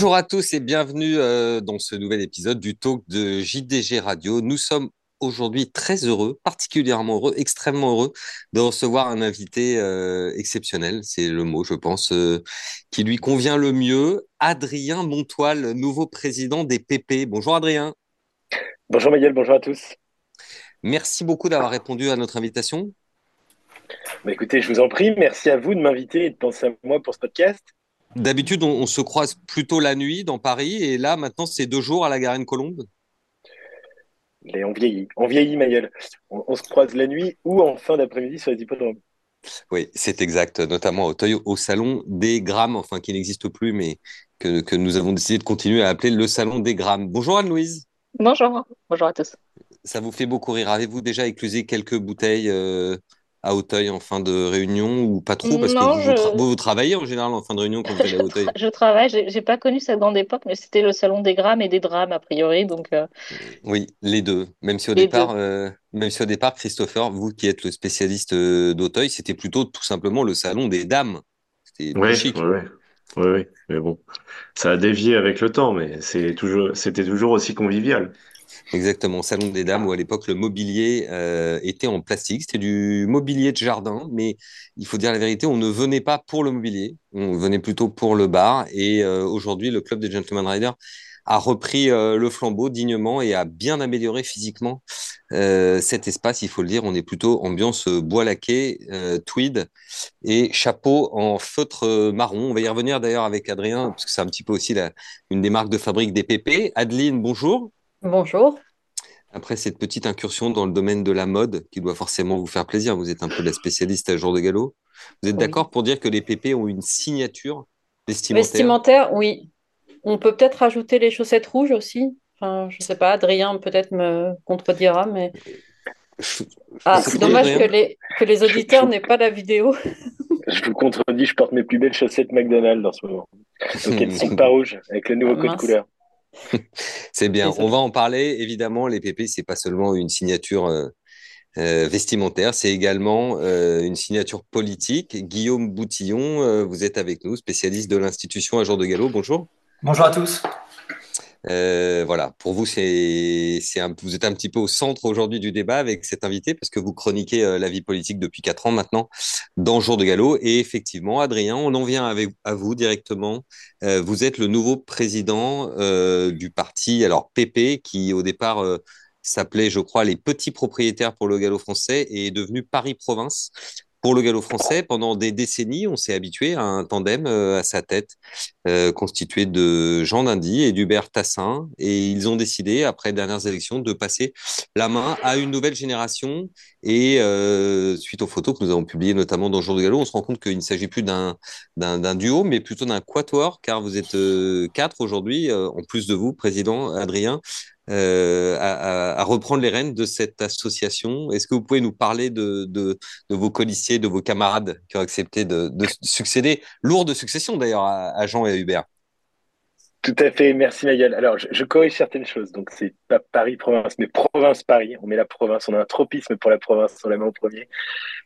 Bonjour à tous et bienvenue euh, dans ce nouvel épisode du talk de JDG Radio. Nous sommes aujourd'hui très heureux, particulièrement heureux, extrêmement heureux de recevoir un invité euh, exceptionnel, c'est le mot, je pense, euh, qui lui convient le mieux, Adrien Montoile, nouveau président des PP. Bonjour Adrien. Bonjour Miguel, bonjour à tous. Merci beaucoup d'avoir répondu à notre invitation. Bah écoutez, je vous en prie, merci à vous de m'inviter et de penser à moi pour ce podcast. D'habitude, on, se croise plutôt la nuit dans Paris et là, maintenant, c'est deux jours à la Garenne-Colombe. on vieillit, on vieillit, Maël. On, se croise la nuit ou en fin d'après-midi sur les hippodromes. Oui, c'est exact, notamment au, au salon des grammes, enfin qui n'existe plus, mais que, que, nous avons décidé de continuer à appeler le salon des grammes. Bonjour Anne-Louise. Bonjour, bonjour à tous. Ça vous fait beaucoup rire. Avez-vous déjà éclusé quelques bouteilles euh, à Hauteuil en fin de réunion ou pas trop? Parce que vous, vous, travaillez en général en fin de réunion quand vous allez à Hauteuil. je travaille, j'ai pas connu cette grande époque, mais c'était le salon des grammes et des drames a priori. Donc, euh, Oui, les deux. Même si au départ, euh, même si au départ, Christopher, vous qui êtes le spécialiste euh, d'Auteuil, c'était plutôt tout simplement le salon des dames. C'était oui, chic. Oui, oui, oui, mais bon, ça a dévié avec le temps, mais c'est toujours, c'était toujours aussi convivial. Exactement, Salon des Dames, où à l'époque le mobilier euh, était en plastique. C'était du mobilier de jardin, mais il faut dire la vérité, on ne venait pas pour le mobilier, on venait plutôt pour le bar. Et euh, aujourd'hui, le club des Gentleman Riders a repris euh, le flambeau dignement et a bien amélioré physiquement cet espace. Il faut le dire, on est plutôt ambiance bois laqué, tweed et chapeau en feutre marron. On va y revenir d'ailleurs avec Adrien, parce que c'est un petit peu aussi une des marques de fabrique des PP. Adeline, bonjour. Bonjour. Après cette petite incursion dans le domaine de la mode qui doit forcément vous faire plaisir, vous êtes un peu la spécialiste à jour de galop. Vous êtes d'accord pour dire que les PP ont une signature vestimentaire? Vestimentaire, oui. On peut peut-être rajouter les chaussettes rouges aussi. Enfin, je ne sais pas, Adrien peut-être me contredira, mais. Ah, c'est dommage que les, que les auditeurs n'aient pas la vidéo. je vous contredis, je porte mes plus belles chaussettes McDonald's en ce moment. Donc elles ne sont pas rouges, avec le nouveau code couleur. c'est bien. On va en parler. Évidemment, les PP, c'est pas seulement une signature euh, euh, vestimentaire, c'est également euh, une signature politique. Guillaume Boutillon, vous êtes avec nous, spécialiste de l'institution à jour de galop. Bonjour. Bonjour à tous. Euh, voilà, pour vous, c'est, vous êtes un petit peu au centre aujourd'hui du débat avec cet invité parce que vous chroniquez euh, la vie politique depuis quatre ans maintenant dans Jour de Galop. Et effectivement, Adrien, on en vient à vous directement. Euh, vous êtes le nouveau président du parti, alors PP, qui au départ s'appelait, je crois, les petits propriétaires pour le galop français et est devenu Paris Province. Pour le galop français, pendant des décennies, on s'est habitué à un tandem euh, à sa tête, euh, constitué de Jean Dindy et d'Hubert Tassin. Et ils ont décidé, après les dernières élections, de passer la main à une nouvelle génération. Et euh, suite aux photos que nous avons publiées, notamment dans Jour de Galop, on se rend compte qu'il ne s'agit plus d'un, duo, mais plutôt d'un quatuor, car vous êtes quatre aujourd'hui, en plus de vous, président Adrien, euh, à, reprendre les rênes de cette association. Est-ce que vous pouvez nous parler de, de, vos colissiers, de vos camarades qui ont accepté de, succéder, lourde succession d'ailleurs, à, Jean et à Hubert? Tout à fait, merci Magal. Alors, je, corrige certaines choses. Donc, c'est pas Paris-Province, mais Province-Paris. On met la province, on a un tropisme pour la province, on la met en premier.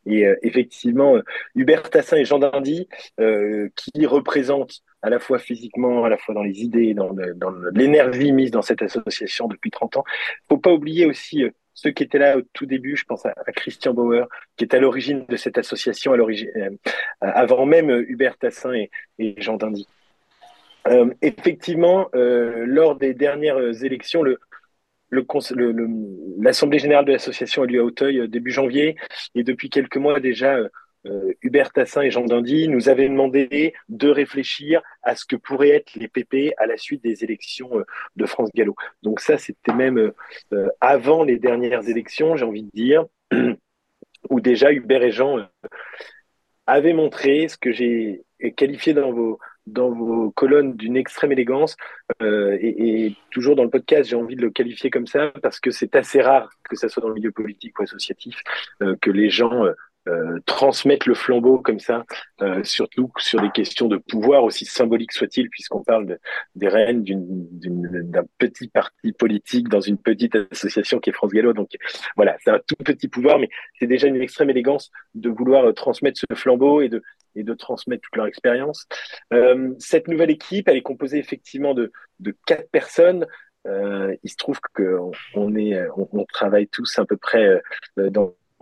Et euh, effectivement, euh, Hubert Tassin et Jean Dindy, qui représentent à la fois physiquement, à la fois dans les idées, dans, l'énergie mise dans cette association depuis 30 ans. Faut pas oublier aussi euh, ceux qui étaient là au tout début, je pense à, Christian Bauer, qui est à l'origine de cette association, à l'origine, euh, avant même euh, Hubert Tassin et, Jean Dindy. effectivement, lors des dernières élections, le, l'Assemblée générale de l'association a lieu à Auteuil début janvier, et depuis quelques mois déjà, Hubert Tassin et Jean Dindy nous avaient demandé de réfléchir à ce que pourraient être les PP à la suite des élections euh, de France Gallo. Donc ça, c'était même euh, avant les dernières élections, j'ai envie de dire, où déjà Hubert et Jean avaient montré ce que j'ai qualifié dans vos colonnes d'une extrême élégance et, toujours dans le podcast j'ai envie de le qualifier comme ça parce que c'est assez rare que ça soit dans le milieu politique ou associatif que les gens euh, transmettre le flambeau comme ça, euh, surtout sur des questions de pouvoir, aussi symboliques soit-il, puisqu'on parle des rênes d'un petit parti politique dans une petite association qui est France Gallo. Donc voilà, c'est un tout petit pouvoir, mais c'est déjà une extrême élégance de vouloir euh, transmettre ce flambeau et de, et de transmettre toute leur expérience. Euh, cette nouvelle équipe, elle est composée effectivement de, de quatre personnes. Euh, il se trouve qu'on on est, on, travaille tous à peu près euh,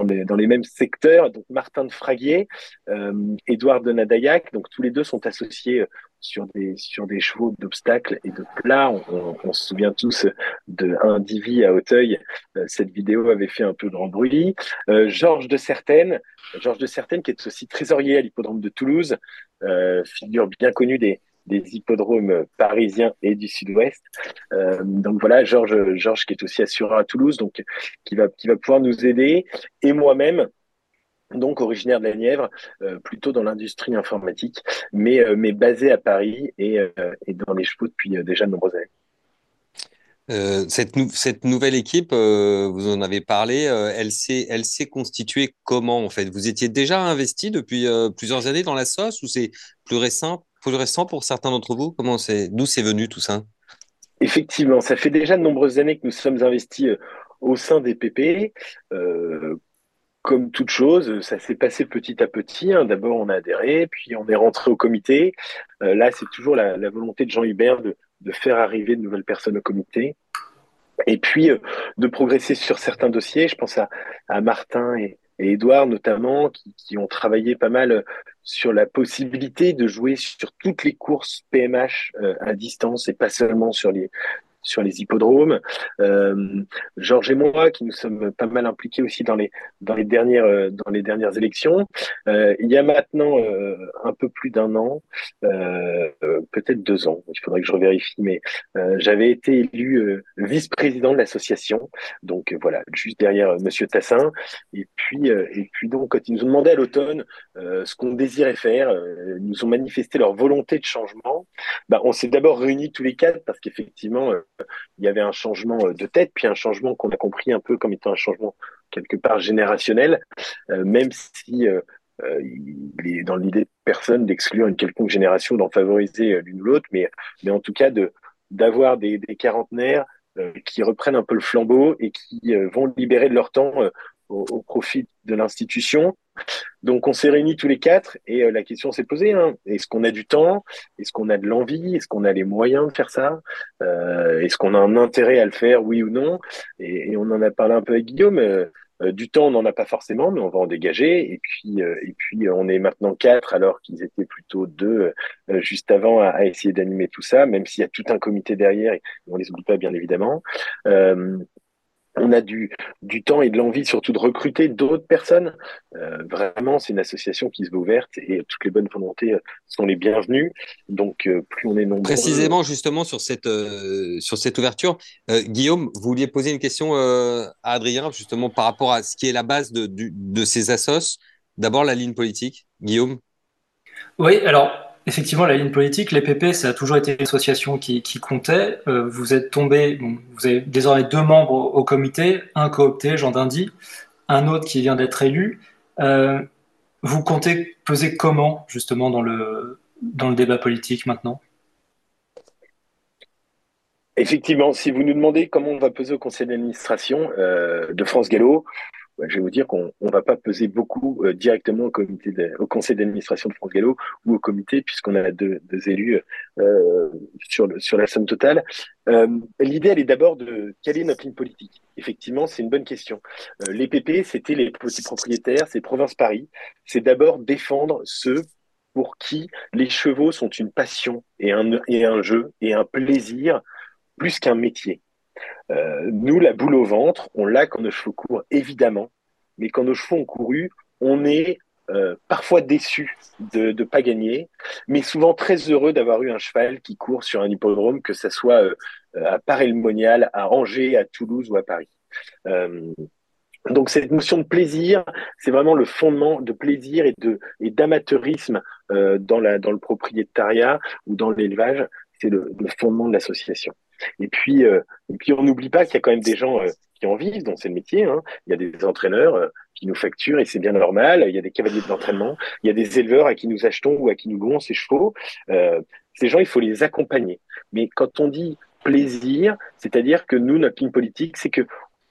dans dans les, mêmes secteurs. Donc Martin de Fraguier, euh, Édouard de Nadaillac, donc tous les deux sont associés euh, sur des sur des chevaux d'obstacles et de plats. On, se souvient tous de un divi à Auteuil. Euh, cette vidéo avait fait un peu grand bruit. Georges de Certaines, Georges de Certaines qui est aussi trésorier à l'hippodrome de Toulouse, figure bien connue des des hippodromes parisiens et du sud-ouest. Euh, donc voilà, Georges, Georges qui est aussi assureur à Toulouse, donc qui va, qui va pouvoir nous aider. Et moi-même, donc originaire de la Nièvre, euh, plutôt dans l'industrie informatique, mais, euh, mais basé à Paris et, et dans les chevaux depuis déjà de nombreuses années. Cette, nou cette, nouvelle équipe, vous en avez parlé, elle s'est constituée comment en fait? Vous étiez déjà investi depuis plusieurs années dans la sauce ou c'est plus récent? Plus récent pour certains d'entre vous? Comment c'est D'où c'est venu tout ça? Effectivement, ça fait déjà de nombreuses années que nous sommes investis euh, au sein des PP. Euh, comme toute chose, ça s'est passé petit à petit. Hein. D'abord, on a adhéré, puis on est rentré au comité. Euh, là, c'est toujours la, volonté de Jean Hubert de, faire arriver de nouvelles personnes au comité. Et puis, de progresser sur certains dossiers. Je pense à, à Martin et, et Edouard notamment, qui, ont travaillé pas mal sur la possibilité de jouer sur toutes les courses PMH euh, à distance et pas seulement sur les sur les hippodromes. Euh, Georges et moi, qui nous sommes pas mal impliqués aussi dans les dans les dernières euh, dans les dernières élections. Euh, il y a maintenant un peu plus d'un an, peut-être deux ans. Il faudrait que je revérifie, mais j'avais été élu vice-président de l'association. Donc voilà, juste derrière Monsieur Tassin. Et puis et puis donc quand ils nous ont demandé à l'automne ce qu'on désirait faire, ils nous ont manifesté leur volonté de changement. Bah, on s'est d'abord réunis tous les quatre parce qu'effectivement il y avait un changement euh, de tête, puis un changement qu'on a compris un peu comme étant un changement quelque part générationnel, euh, même si euh, il est dans l'idée de personne d'exclure une quelconque génération, d'en favoriser l'une ou l'autre, mais, mais en tout cas de d'avoir des, des quarantenaires qui reprennent un peu le flambeau et qui vont libérer de leur temps au, profit de l'institution. Donc on s'est réunis tous les quatre et euh, la question s'est posée hein. est-ce qu'on a du temps? Est-ce qu'on a de l'envie? Est-ce qu'on a les moyens de faire ça? Euh, Est-ce qu'on a un intérêt à le faire Oui ou non? Et, on en a parlé un peu avec Guillaume. Euh, du temps, on n'en a pas forcément, mais on va en dégager. Et puis, et puis, on est maintenant quatre, alors qu'ils étaient plutôt deux juste avant à, essayer d'animer tout ça, même s'il y a tout un comité derrière. Et on les oublie pas, bien évidemment. On a du, du temps et de l'envie surtout de recruter d'autres personnes. Euh, vraiment, c'est une association qui se veut ouverte et toutes les bonnes volontés euh, sont les bienvenues. Donc, euh, plus on est nombreux. Précisément, justement, sur cette, euh, sur cette ouverture, euh, Guillaume, vous vouliez poser une question euh, à Adrien, justement, par rapport à ce qui est la base de, de, de ces assos. D'abord, la ligne politique. Guillaume? Oui, alors, Effectivement, la ligne politique, les PP, ça a toujours été une association qui, comptait. Euh, vous êtes tombé, vous avez désormais deux membres au, comité, un coopté, Jean Dindy, un autre qui vient d'être élu. Euh, vous comptez peser comment, justement, dans le, dans le débat politique maintenant? Effectivement, si vous nous demandez comment on va peser au conseil d'administration euh, de France Gallo, je vais vous dire qu'on ne va pas peser beaucoup euh, directement au, comité au conseil d'administration de France Gallo ou au comité, puisqu'on a deux, élus euh, sur, la somme totale. Euh, L'idée, elle est d'abord de quelle est notre ligne politique. Effectivement, c'est une bonne question. Les PP, c'était les petits propriétaires, c'est Province Paris. C'est d'abord défendre ceux pour qui les chevaux sont une passion et un jeu et un plaisir plus qu'un métier. Euh, nous, la boule au ventre, on l'a quand nos chevaux courent, évidemment, mais quand nos chevaux ont couru, on est euh, parfois déçu de ne pas gagner, mais souvent très heureux d'avoir eu un cheval qui court sur un hippodrome, que ce soit euh, à Paray-le-Monial, à Angers, à Toulouse ou à Paris. Donc cette notion de plaisir, c'est vraiment le fondement de plaisir et d'amateurisme dans le propriétariat ou dans l'élevage, c'est le, fondement de l'association. Et puis, euh, puis on n'oublie pas qu'il y a quand même des gens euh, qui en vivent, dont c'est le métier. Hein. Il y a des entraîneurs euh, qui nous facturent et c'est bien normal. Il y a des cavaliers d'entraînement. Il y a des éleveurs à qui nous achetons ou à qui nous louons ces chevaux. ces gens, il faut les accompagner. Mais quand on dit plaisir, c'est-à-dire que nous, notre ligne politique, c'est que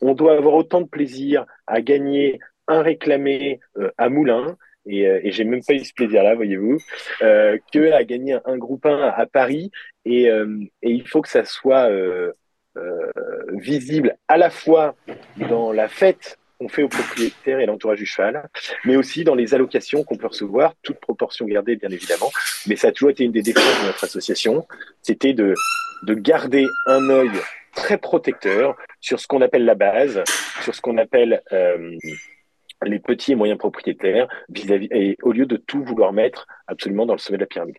on doit avoir autant de plaisir à gagner un réclamé à Moulins et, euh, et j'ai même pas eu ce plaisir-là, voyez-vous, euh, que à gagner un, groupe 1 à Paris. Et, euh, et, il faut que ça soit euh, euh, visible à la fois dans la fête qu'on fait aux propriétaires et l'entourage du cheval, mais aussi dans les allocations qu'on peut recevoir, toute proportion gardée bien évidemment. Mais ça a toujours été une des défenses de notre association, c'était de, de garder un œil très protecteur sur ce qu'on appelle la base, sur ce qu'on appelle euh, les petits et moyens propriétaires, vis-à-vis, et au lieu de tout vouloir mettre absolument dans le sommet de la pyramide.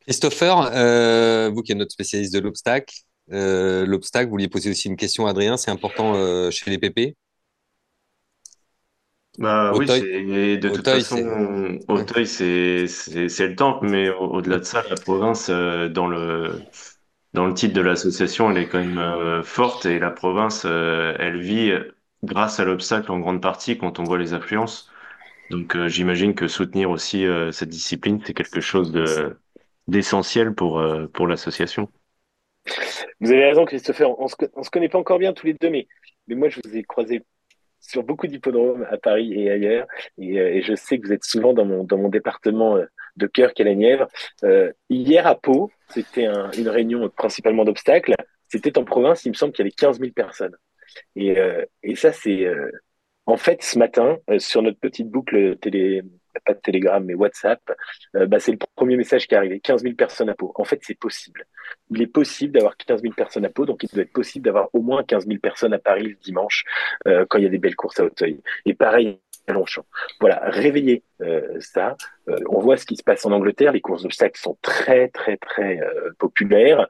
Christopher, euh, vous qui êtes notre spécialiste de l'obstacle, euh, l'obstacle, vous vouliez poser aussi une question à Adrien, c'est important euh, chez les PP bah oui, c'est de toute façon, Auteuil, c'est c'est le temple, mais au-delà de ça, la province euh, dans le dans le titre de l'association, elle est quand même euh, forte et la province, euh, elle vit grâce à l'obstacle en grande partie quand on voit les affluences. Donc euh, j'imagine que soutenir aussi cette discipline, c'est quelque chose de d'essentiel pour pour l'association. Vous avez raison, Christopher. On on se connaît pas encore bien tous les deux, mais mais moi je vous ai croisé sur beaucoup d'hippodromes à Paris et ailleurs. Et, je sais que vous êtes souvent dans mon, dans mon département de cœur qu'est la Nièvre. Euh, hier à Pau, c'était un, une réunion principalement d'obstacles. C'était en province, il me semble qu'il y avait 15 000 personnes. Et, euh, et ça, c'est euh, en fait ce matin sur notre petite boucle télé, pas de télégramme, mais WhatsApp, euh, bah, c'est le premier message qui est arrivé. 15 000 personnes à Pau. En fait, c'est possible. Il est possible d'avoir 15 000 personnes à Pau, donc il doit être possible d'avoir au moins 15 000 personnes à Paris le dimanche euh, quand il y a des belles courses à Hauteuil. Et pareil, à Longchamp. Voilà, réveiller euh, ça. Euh, on voit ce qui se passe en Angleterre. Les courses d'obstacles sont très, très, très euh, populaires.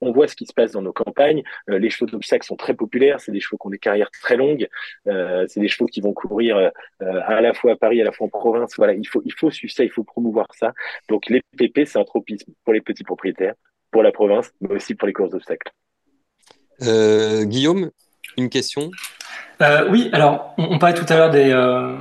On voit ce qui se passe dans nos campagnes. les chevaux d'obstacles sont très populaires. C'est des chevaux qui ont des carrières très longues. c'est des chevaux qui vont courir à la fois à Paris, à la fois en province. Voilà, il faut, il faut suivre ça, il faut promouvoir ça. Donc les PP, c'est un tropisme pour les petits propriétaires, pour la province, mais aussi pour les courses d'obstacles. Guillaume, une question? Euh, oui, alors on, parlait tout à l'heure des, euh,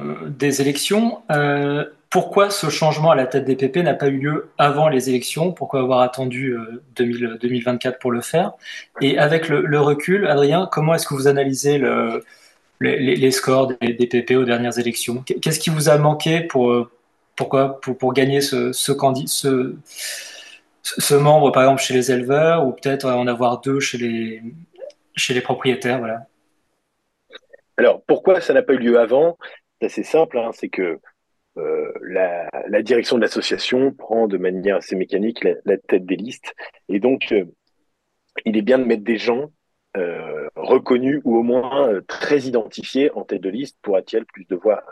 élections. Euh, pourquoi ce changement à la tête des PP n'a pas eu lieu avant les élections? Pourquoi avoir attendu 2024 pour le faire? Et avec le, recul, Adrien, comment est-ce que vous analysez le, les, scores des, PP aux dernières élections? Qu'est-ce qui vous a manqué pour, pourquoi, pour, gagner ce, ce, ce membre, par exemple, chez les éleveurs, ou peut-être en avoir deux chez les, chez les propriétaires. Alors, pourquoi ça n'a pas eu lieu avant? C'est assez simple, hein, c'est que euh, la, direction de l'association prend de manière assez mécanique la, tête des listes. Et donc, euh, il est bien de mettre des gens euh, reconnus ou au moins très identifiés en tête de liste pour attirer plus de voix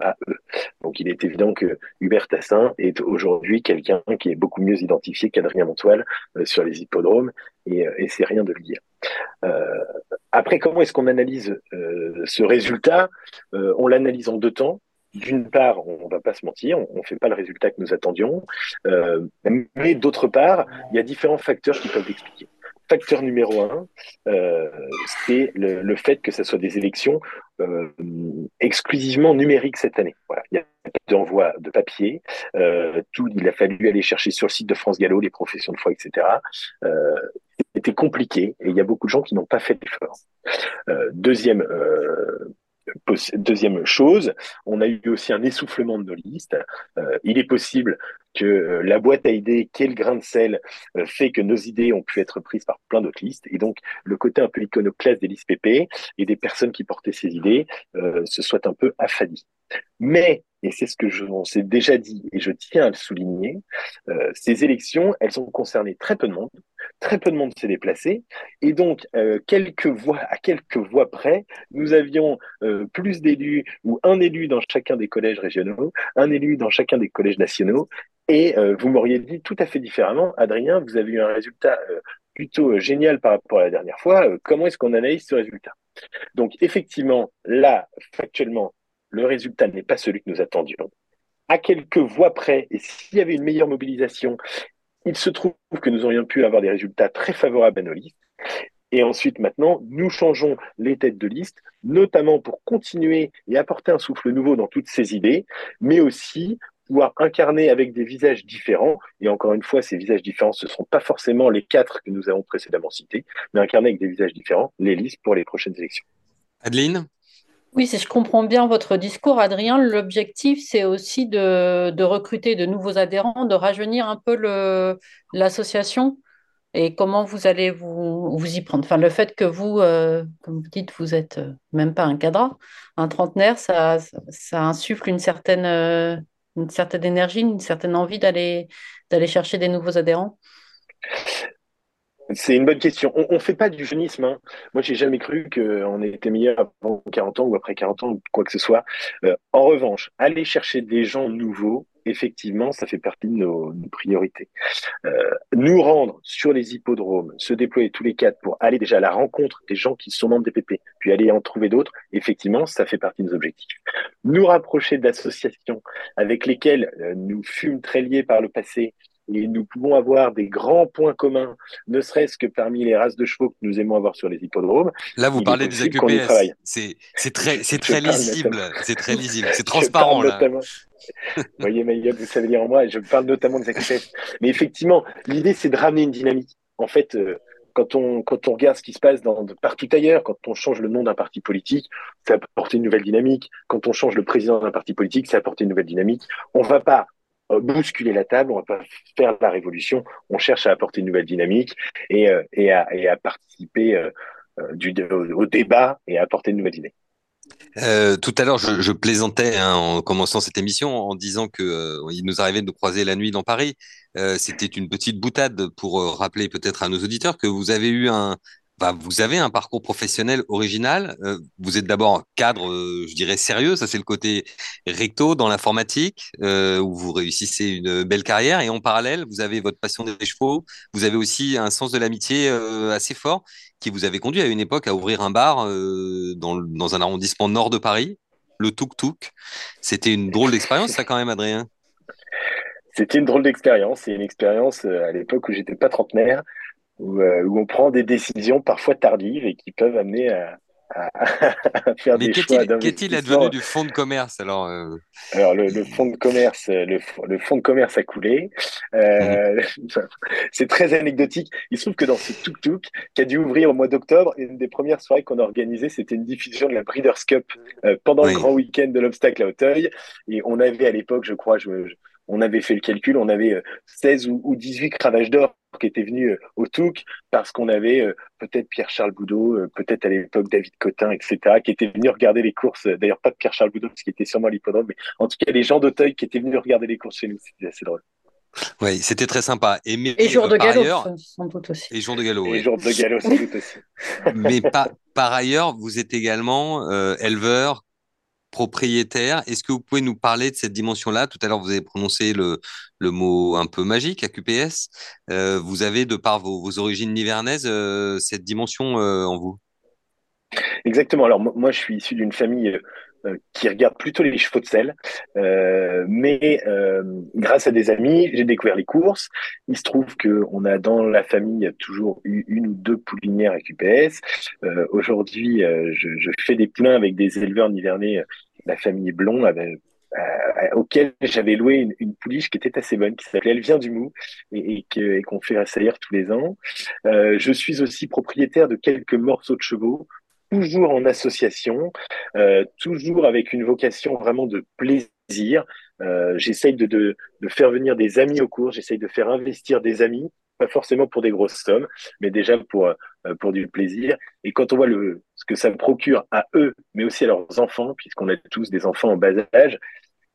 à eux. Donc, il est évident que Hubert Tassin est aujourd'hui quelqu'un qui est beaucoup mieux identifié qu'Adrien Montoile sur les hippodromes, et, et c'est rien de. Euh, après, comment est-ce qu'on analyse euh, ce résultat? Euh, On l'analyse en deux temps. D'une part, on va pas se mentir, on ne fait pas le résultat que nous attendions, mais d'autre part, il y a différents facteurs qui peuvent l'expliquer. Facteur numéro un, c'est le, fait que ce soit des élections exclusivement numériques cette année. Il y a pas d'envoi de papier, tout, il a fallu aller chercher sur le site de France Gallo les professions de foi, etc c'était compliqué et il y a beaucoup de gens qui n'ont pas fait d'effort. Euh, deuxième euh, Deuxième chose, on a eu aussi un essoufflement de nos listes. Euh, il est possible que euh, la boîte à idées, quel grain de sel, euh, fait que nos idées ont pu être prises par plein d'autres listes. Et donc, le côté un peu iconoclaste des listes PP et des personnes qui portaient ces idées se soit un peu affadi. Mais et c'est ce que je s'est déjà dit et je tiens à le souligner, euh, ces élections, elles ont concerné très peu de monde, très peu de monde s'est déplacé, et donc euh, quelques voix, à quelques voix près, nous avions euh, plus d'élus ou un élu dans chacun des collèges régionaux, un élu dans chacun des collèges nationaux, et vous m'auriez dit tout à fait différemment, Adrien, vous avez eu un résultat plutôt génial par rapport à la dernière fois. comment est-ce qu'on analyse ce résultat? Donc effectivement, là, factuellement, le résultat n'est pas celui que nous attendions. À quelques voix près, et s'il y avait une meilleure mobilisation, il se trouve que nous aurions pu avoir des résultats très favorables à nos listes. Et ensuite, maintenant, nous changeons les têtes de liste, notamment pour continuer et apporter un souffle nouveau dans toutes ces idées, mais aussi pouvoir incarner avec des visages différents. Et encore une fois, ces visages différents, ce ne sont pas forcément les quatre que nous avons précédemment cités, mais incarner avec des visages différents les listes pour les prochaines élections. Adeline? Oui, si je comprends bien votre discours, Adrien, l'objectif, c'est aussi de, recruter de nouveaux adhérents, de rajeunir un peu l'association. Et comment vous allez vous, vous, y prendre? Enfin, le fait que vous, euh, comme vous dites, vous n'êtes euh, même pas un cadre, un trentenaire, ça, ça insuffle une certaine, euh, une certaine énergie, une certaine envie d'aller chercher des nouveaux adhérents? C'est une bonne question. On ne fait pas du jeunisme. Hein. Moi, j'ai jamais cru qu'on était meilleur avant 40 ans ou après 40 ans ou quoi que ce soit. Euh, en revanche, aller chercher des gens nouveaux, effectivement, ça fait partie de nos, priorités. Euh, nous rendre sur les hippodromes, se déployer tous les quatre pour aller déjà à la rencontre des gens qui sont membres des PP, puis aller en trouver d'autres, effectivement, ça fait partie de nos objectifs. Nous rapprocher d'associations avec lesquelles euh, nous fûmes très liés par le passé et nous pouvons avoir des grands points communs, ne serait-ce que parmi les races de chevaux que nous aimons avoir sur les hippodromes. Là, vous parlez des AQPS. C'est très, c'est très lisible. C'est très lisible. C'est transparent là. vous voyez, Maïa, vous savez lire en moi. Je parle notamment des AQPS. Mais effectivement, l'idée, c'est de ramener une dynamique. En fait. Euh, quand on, quand on regarde ce qui se passe dans, partout ailleurs, quand on change le nom d'un parti politique, ça apporte une nouvelle dynamique. Quand on change le président d'un parti politique, ça apporte une nouvelle dynamique. On va pas bousculer la table, on va pas faire la révolution, on cherche à apporter une nouvelle dynamique et, euh, à, participer euh, au, débat et à apporter une nouvelle idée. tout à l'heure, je, plaisantais hein, en commençant cette émission en disant que il nous arrivait de nous croiser la nuit dans Paris. C'était une petite boutade pour rappeler peut-être à nos auditeurs que vous avez eu un, vous avez un parcours professionnel original. Euh, vous êtes d'abord cadre, euh, je dirais sérieux, ça c'est le côté recto dans l'informatique, euh, où vous réussissez une belle carrière. Et en parallèle, vous avez votre passion des chevaux. Vous avez aussi un sens de l'amitié assez fort qui vous avait conduit à une époque à ouvrir un bar dans, dans, un arrondissement nord de Paris, le Tuk Tuk. C'était une drôle d'expérience, ça quand même, Adrien? C'était une drôle d'expérience. C'est une expérience à l'époque où j'étais pas trentenaire. Euh, où, on prend des décisions parfois tardives et qui peuvent amener à, faire des choix Qu'est-il advenu du fonds de commerce alors euh Alors le, fonds de commerce, le, fonds de commerce a coulé. Euh. C'est très anecdotique. Il se trouve que dans ce tuk tuk qui a dû ouvrir au mois d'octobre, une des premières soirées qu'on a organisées, c'était une diffusion de la Breeders' Cup pendant le grand week-end de l'obstacle à Auteuil. Et on avait à l'époque, je crois, je, on avait fait le calcul, on avait 16 ou, ou 18 cravages d'or qui était venu euh, au Touc parce qu'on avait euh, peut-être Pierre-Charles Boudot, euh, peut-être à l'époque David Cotin, etc., qui étaient venus regarder les courses. D'ailleurs, pas de Pierre-Charles Boudot, parce qu'il était sûrement à l'hippodrome, mais en tout cas, les gens d'Auteuil qui étaient venus regarder les courses chez nous. C'était assez drôle. Oui, c'était très sympa. Et, et jour de galop, sans doute aussi. Et jour de galop, Et jour de galop, sans doute aussi. mais par ailleurs, vous êtes également éleveur, propriétaire. Est-ce que vous pouvez nous parler de cette dimension-là? Tout à l'heure, vous avez prononcé le, le, mot un peu magique, AQPS. Euh, vous avez, de par vos, vos origines nivernaises, euh, cette dimension euh, en vous? Exactement. Alors, moi, je suis issu d'une famille euh, qui regarde plutôt les chevaux de sel. Euh, mais euh, grâce à des amis, j'ai découvert les courses. Il se trouve que on a dans la famille toujours eu une ou deux poulinières avec UPS. Euh, Aujourd'hui, je, je, fais des poulains avec des éleveurs nivernais, la famille Blond, avec, auquel j'avais loué une, une, pouliche qui était assez bonne, qui s'appelait Elle vient du Mou, et, et qu'on fait assaillir tous les ans. Euh, je suis aussi propriétaire de quelques morceaux de chevaux toujours en association, euh, toujours avec une vocation vraiment de plaisir. Euh, j'essaye de, de, de, faire venir des amis au cours, j'essaye de faire investir des amis, pas forcément pour des grosses sommes, mais déjà pour, euh, pour du plaisir. Et quand on voit le, ce que ça procure à eux, mais aussi à leurs enfants, puisqu'on a tous des enfants en bas âge,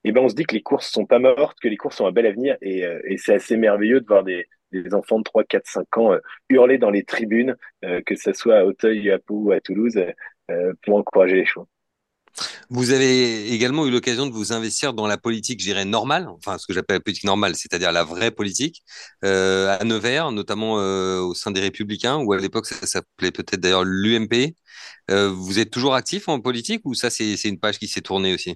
eh ben on se dit que les courses sont pas mortes, que les courses ont un bel avenir, et, et c'est assez merveilleux de voir des, des enfants de 3, 4, 5 ans euh, hurler dans les tribunes, euh, que ce soit à Auteuil, à Pau ou à Toulouse, euh, pour encourager les chevaux. Vous avez également eu l'occasion de vous investir dans la politique, je dirais, normale, enfin ce que j'appelle la politique normale, c'est-à-dire la vraie politique, à Nevers, notamment au sein des Républicains, ou à l'époque ça s'appelait peut-être d'ailleurs l'UMP. Vous êtes toujours actif en politique ou ça c'est une page qui s'est tournée aussi?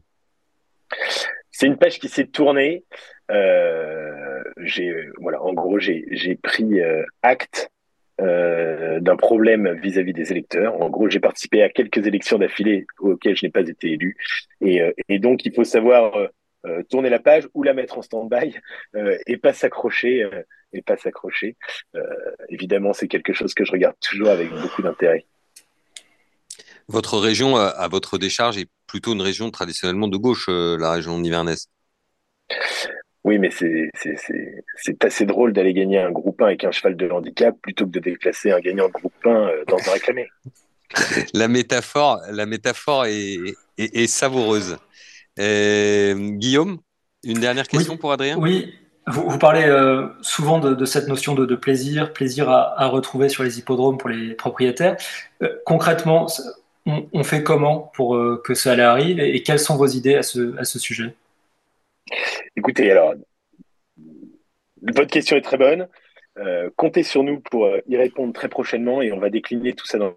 C'est une page qui s'est tournée. Euh, j'ai voilà, en gros, j'ai pris euh, acte euh, d'un problème vis-à-vis des électeurs. En gros, j'ai participé à quelques élections d'affilée auxquelles je n'ai pas été élu, et, et, donc il faut savoir tourner la page ou la mettre en stand-by et pas s'accrocher et pas s'accrocher. évidemment, c'est quelque chose que je regarde toujours avec beaucoup d'intérêt. Votre région, à votre décharge, est plutôt une région traditionnellement de gauche, la région nivernais. Oui, mais c'est assez drôle d'aller gagner un groupe 1 avec un cheval de handicap plutôt que de déplacer un gagnant de groupe 1 dans un réclamé. la métaphore, la métaphore est, savoureuse. Guillaume, une dernière question pour Adrien? Oui, vous, parlez euh, souvent de, cette notion de, plaisir, plaisir à, retrouver sur les hippodromes pour les propriétaires. Euh, concrètement, on, fait comment pour euh, que ça arrive et, quelles sont vos idées à ce, sujet? Écoutez, alors, votre question est très bonne. comptez sur nous pour y répondre très prochainement et on va décliner tout ça dans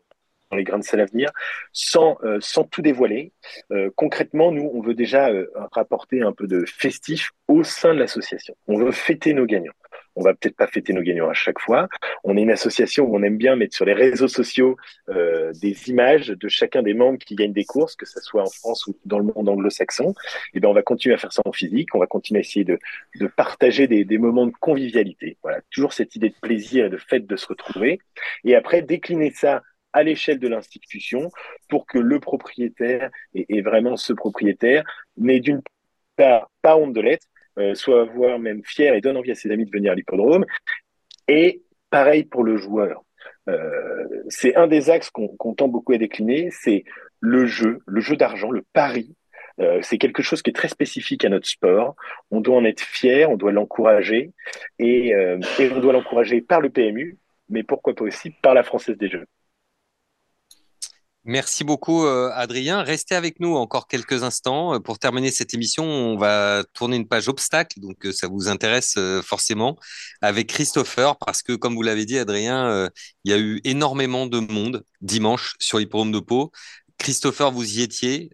les grains de sel à venir, sans, euh, tout dévoiler. Euh, concrètement, nous, on veut déjà euh, rapporter un peu de festif au sein de l'association. On veut fêter nos gagnants. On va peut-être pas fêter nos gagnants à chaque fois. On est une association où on aime bien mettre sur les réseaux sociaux des images de chacun des membres qui gagnent des courses, que ce soit en France ou dans le monde anglo-saxon. Et eh ben on va continuer à faire ça en physique. On va continuer à essayer de, de partager des, des moments de convivialité. Voilà, toujours cette idée de plaisir et de fête de se retrouver. Et après, décliner ça à l'échelle de l'institution pour que le propriétaire, et, vraiment ce propriétaire, n'ait d'une part pas honte de l'être, euh, soit voire même fier et donne envie à ses amis de venir à l'hippodrome. Et pareil pour le joueur. Euh, c'est un des axes qu'on tend beaucoup à décliner, c'est le jeu, le jeu d'argent, le pari. Euh, c'est quelque chose qui est très spécifique à notre sport. On doit en être fier, on doit l'encourager et, et on doit l'encourager par le PMU, mais pourquoi pas aussi par la Française des Jeux. Merci beaucoup, euh, Adrien. Restez avec nous encore quelques instants. Euh, pour terminer cette émission, on va tourner une page obstacle, donc euh, ça vous intéresse forcément, avec Christopher, parce que, comme vous l'avez dit, Adrien, il y a eu énormément de monde dimanche sur l'hippodrome de Pau. Christopher, vous y étiez.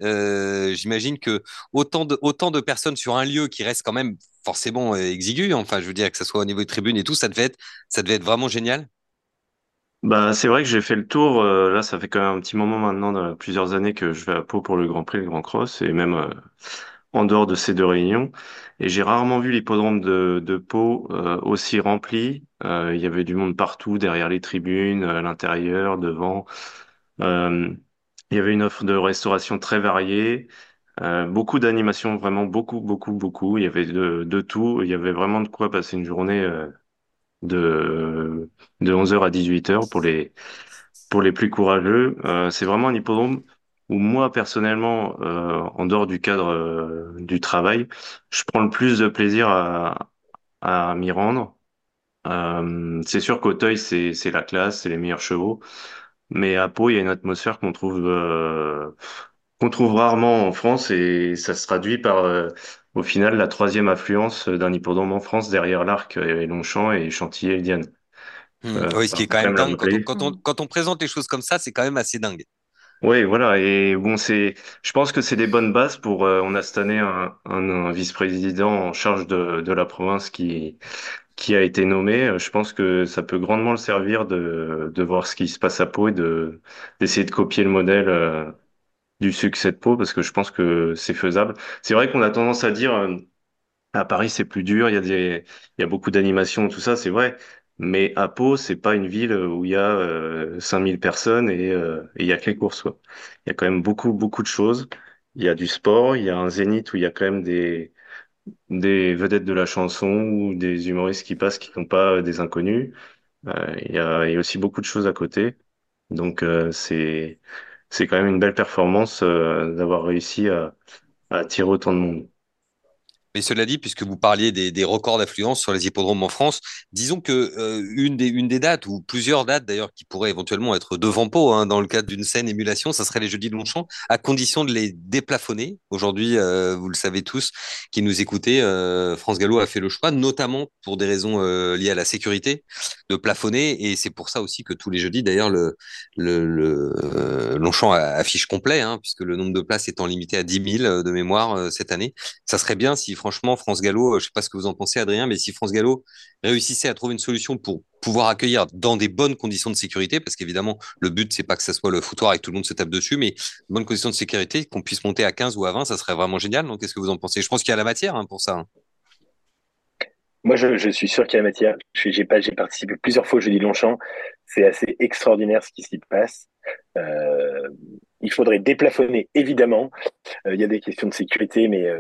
J'imagine que autant de, autant de personnes sur un lieu qui reste quand même forcément exigu, enfin, je veux dire que ce soit au niveau des tribunes et tout, ça devait être, ça devait être vraiment génial. Bah, c'est vrai que j'ai fait le tour. Euh, là, ça fait quand même un petit moment maintenant, plusieurs années que je vais à Pau pour le Grand Prix, le Grand Cross, et même euh, en dehors de ces deux réunions. Et j'ai rarement vu l'hippodrome de, de Pau euh, aussi rempli. il y avait du monde partout, derrière les tribunes, à l'intérieur, devant. il y avait une offre de restauration très variée. beaucoup d'animations, vraiment beaucoup, beaucoup, beaucoup. Il y avait de, de tout. Il y avait vraiment de quoi passer une journée de, de 11h à 18h pour les, pour les plus courageux. Euh, c'est vraiment un hippodrome où moi, personnellement, euh, en dehors du cadre euh, du travail, je prends le plus de plaisir à, à m'y rendre. Euh, c'est sûr qu'Auteuil, c'est, c'est la classe, c'est les meilleurs chevaux. Mais à Pau, il y a une atmosphère qu'on trouve, euh, qu'on trouve rarement en France et ça se traduit par au final la troisième affluence d'un hippodrome en France derrière l'Arc et Longchamp et Chantilly et Diane. Hmm. Euh, oui, ce qui est quand même dingue. Quand on, quand, on, présente les choses comme ça, c'est quand même assez dingue. Oui, voilà. Et bon, c'est, je pense que c'est des bonnes bases pour. Euh, on a cette année un, un, vice-président en charge de, de la province qui qui a été nommé. Je pense que ça peut grandement le servir de de voir ce qui se passe à Pau et de d'essayer de copier le modèle. Euh, du succès de Pau parce que je pense que c'est faisable. C'est vrai qu'on a tendance à dire euh, à Paris c'est plus dur, il y a des il y a beaucoup d'animations tout ça, c'est vrai. Mais à Pau, c'est pas une ville où il y a euh, 5000 personnes et, euh, et il y a quelques courses. Quoi. Il y a quand même beaucoup beaucoup de choses. Il y a du sport, il y a un zénith où il y a quand même des des vedettes de la chanson ou des humoristes qui passent qui sont pas des inconnus. Euh, il y a, y a aussi beaucoup de choses à côté. Donc euh, c'est c'est quand même une belle performance euh, d'avoir réussi à, à attirer autant de monde. Mais cela dit, puisque vous parliez des, records d'affluence sur les hippodromes en France, disons que euh, une, des, dates, ou plusieurs dates d'ailleurs, qui pourraient éventuellement être devant Pau, hein, dans le cadre d'une scène émulation, ça serait les jeudis de Longchamp, à condition de les déplafonner. Aujourd'hui, euh, vous le savez tous, qui nous écoutez, euh, France Gallo a fait le choix, notamment pour des raisons liées à la sécurité, de plafonner. Et c'est pour ça aussi que tous les jeudis, d'ailleurs, le, Longchamp affiche complet, hein, puisque le nombre de places étant limité à 10 000 de mémoire cette année. Ça serait bien si franchement, France Gallo, euh, je ne sais pas ce que vous en pensez, Adrien, mais si France Gallo réussissait à trouver une solution pour pouvoir accueillir dans des bonnes conditions de sécurité, parce qu'évidemment, le but, c'est pas que ça soit le foutoir et que tout le monde se tape dessus, mais bonnes conditions de sécurité, qu'on puisse monter à 15 ou à 20, ça serait vraiment génial. Donc, qu'est-ce que vous en pensez? Je pense qu'il y a la matière hein, pour ça. Hein. Moi, je, suis sûr qu'il y a la matière. J'ai participé plusieurs fois au Jeudi Longchamp. C'est assez extraordinaire ce qui s'y passe. Euh, il il faudrait déplafonner, évidemment. Il y a des questions de sécurité, mais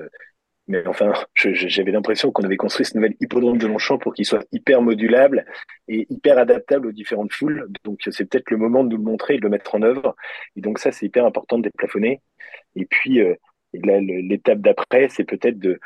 mais enfin, j'avais l'impression qu'on avait construit ce nouvel hippodrome de Longchamp pour qu'il soit hyper modulable et hyper adaptable aux différentes foules. Donc, c'est peut-être le moment de nous le montrer et de le mettre en œuvre. Et donc, ça, c'est hyper important de déplafonner. Et puis, euh, l'étape d'après, c'est peut-être de.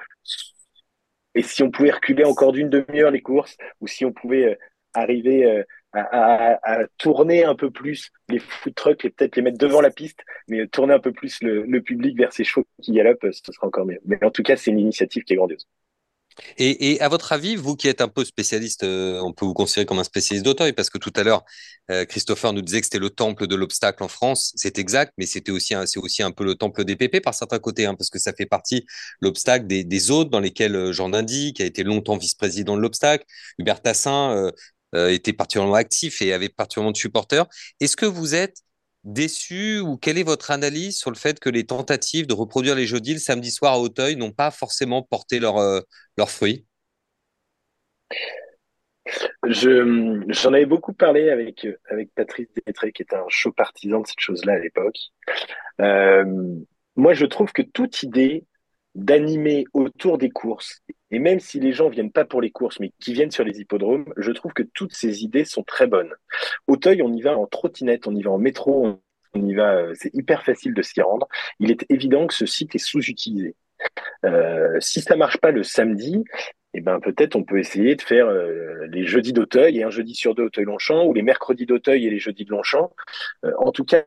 Et si on pouvait reculer encore d'une demi-heure les courses, ou si on pouvait euh, arriver euh, à, tourner un peu plus les food trucks et peut-être les mettre devant la piste, mais tourner un peu plus le, public vers ces chevaux qui galopent, ce sera encore mieux. Mais en tout cas, c'est une initiative qui est grandiose. Et, à votre avis, vous qui êtes un peu spécialiste, euh, on peut vous considérer comme un spécialiste d'Auteuil, parce que tout à l'heure, euh, Christopher nous disait que c'était le temple de l'obstacle en France. C'est exact, mais c'était aussi, c'est aussi un peu le temple des PP par certains côtés, hein, parce que ça fait partie l'obstacle des, des autres dans lesquels euh, Jean Dindy, qui a été longtemps vice-président de l'obstacle, Hubert Tassin, euh, était particulièrement actif et avait particulièrement de supporters. Est-ce que vous êtes déçu ou quelle est votre analyse sur le fait que les tentatives de reproduire les jeudis le samedi soir à Auteuil n'ont pas forcément porté leurs leur euh, fruits? J'en avais beaucoup parlé avec, avec Patrice Détré, qui était un chaud partisan de cette chose-là à l'époque. Euh, moi, je trouve que toute idée d'animer autour des courses. Et même si les gens viennent pas pour les courses, mais qui viennent sur les hippodromes, je trouve que toutes ces idées sont très bonnes. Auteuil, on y va en trottinette, on y va en métro, on y va, euh, c'est hyper facile de s'y rendre. Il est évident que ce site est sous-utilisé. Euh, si ça marche pas le samedi, eh ben peut-être on peut essayer de faire euh, les jeudis d'Auteuil et un jeudi sur deux Auteuil-Longchamp ou les mercredis d'Auteuil et les jeudis de Longchamp. en tout cas,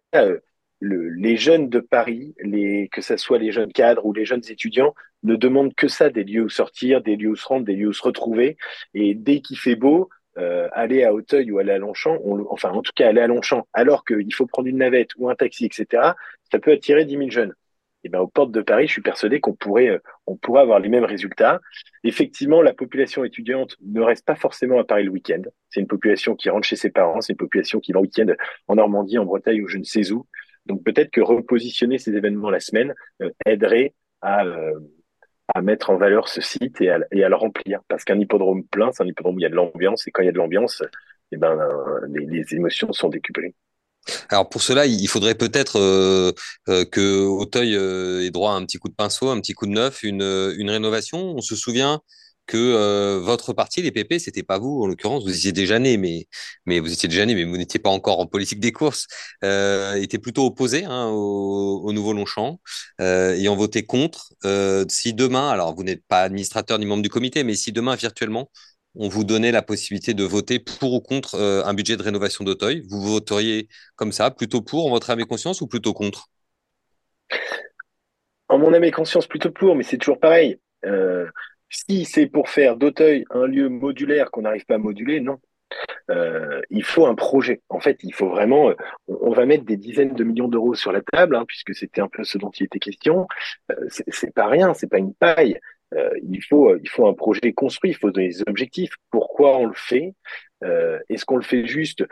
les jeunes de Paris, les, que ce soit les jeunes cadres ou les jeunes étudiants, ne demandent que ça, des lieux où sortir, des lieux où se rendre, des lieux où se retrouver. Et dès qu'il fait beau, euh, aller à Auteuil ou aller à Longchamp, enfin en tout cas aller à Longchamp, alors qu'il faut prendre une navette ou un taxi, etc., ça peut attirer 10 000 jeunes. Et ben, aux portes de Paris, je suis persuadé qu'on pourrait, euh, on pourrait avoir les mêmes résultats. Effectivement, la population étudiante ne reste pas forcément à Paris le week-end. C'est une population qui rentre chez ses parents, c'est une population qui va au week-end en Normandie, en Bretagne ou je ne sais où. Donc peut-être que repositionner ces événements la semaine euh, aiderait à, euh, à mettre en valeur ce site et à, le remplir. Parce qu'un hippodrome plein, c'est un hippodrome où il y a de l'ambiance, et quand il y a de l'ambiance, eh ben, les, émotions sont décuplées. Alors pour cela, il faudrait peut-être euh, que Auteuil ait droit à un petit coup de pinceau, un petit coup de neuf, une rénovation. On se souvient que votre parti, les PP, c'était pas vous en l'occurrence, vous étiez déjà né, mais mais vous étiez déjà né, mais vous n'étiez pas encore en politique des courses, était plutôt opposé hein, au, au, nouveau Longchamp, euh, ayant voté contre. Si demain, alors vous n'êtes pas administrateur ni membre du comité, mais si demain virtuellement on vous donnait la possibilité de voter pour ou contre un budget de rénovation d'Auteuil, vous voteriez comme ça, plutôt pour en votre âme et conscience ou plutôt contre? En mon âme et conscience, plutôt pour, mais c'est toujours pareil. Si c'est pour faire d'Auteuil un lieu modulaire qu'on n'arrive pas à moduler, non. Euh, il faut un projet. En fait, il faut vraiment. Euh, on, va mettre des dizaines de millions d'euros sur la table, hein, puisque c'était un peu ce dont il était question. Euh, c'est pas rien, c'est pas une paille. Euh, il faut, il faut un projet construit. Il faut donner des objectifs. Pourquoi on le fait? Est-ce qu'on le fait juste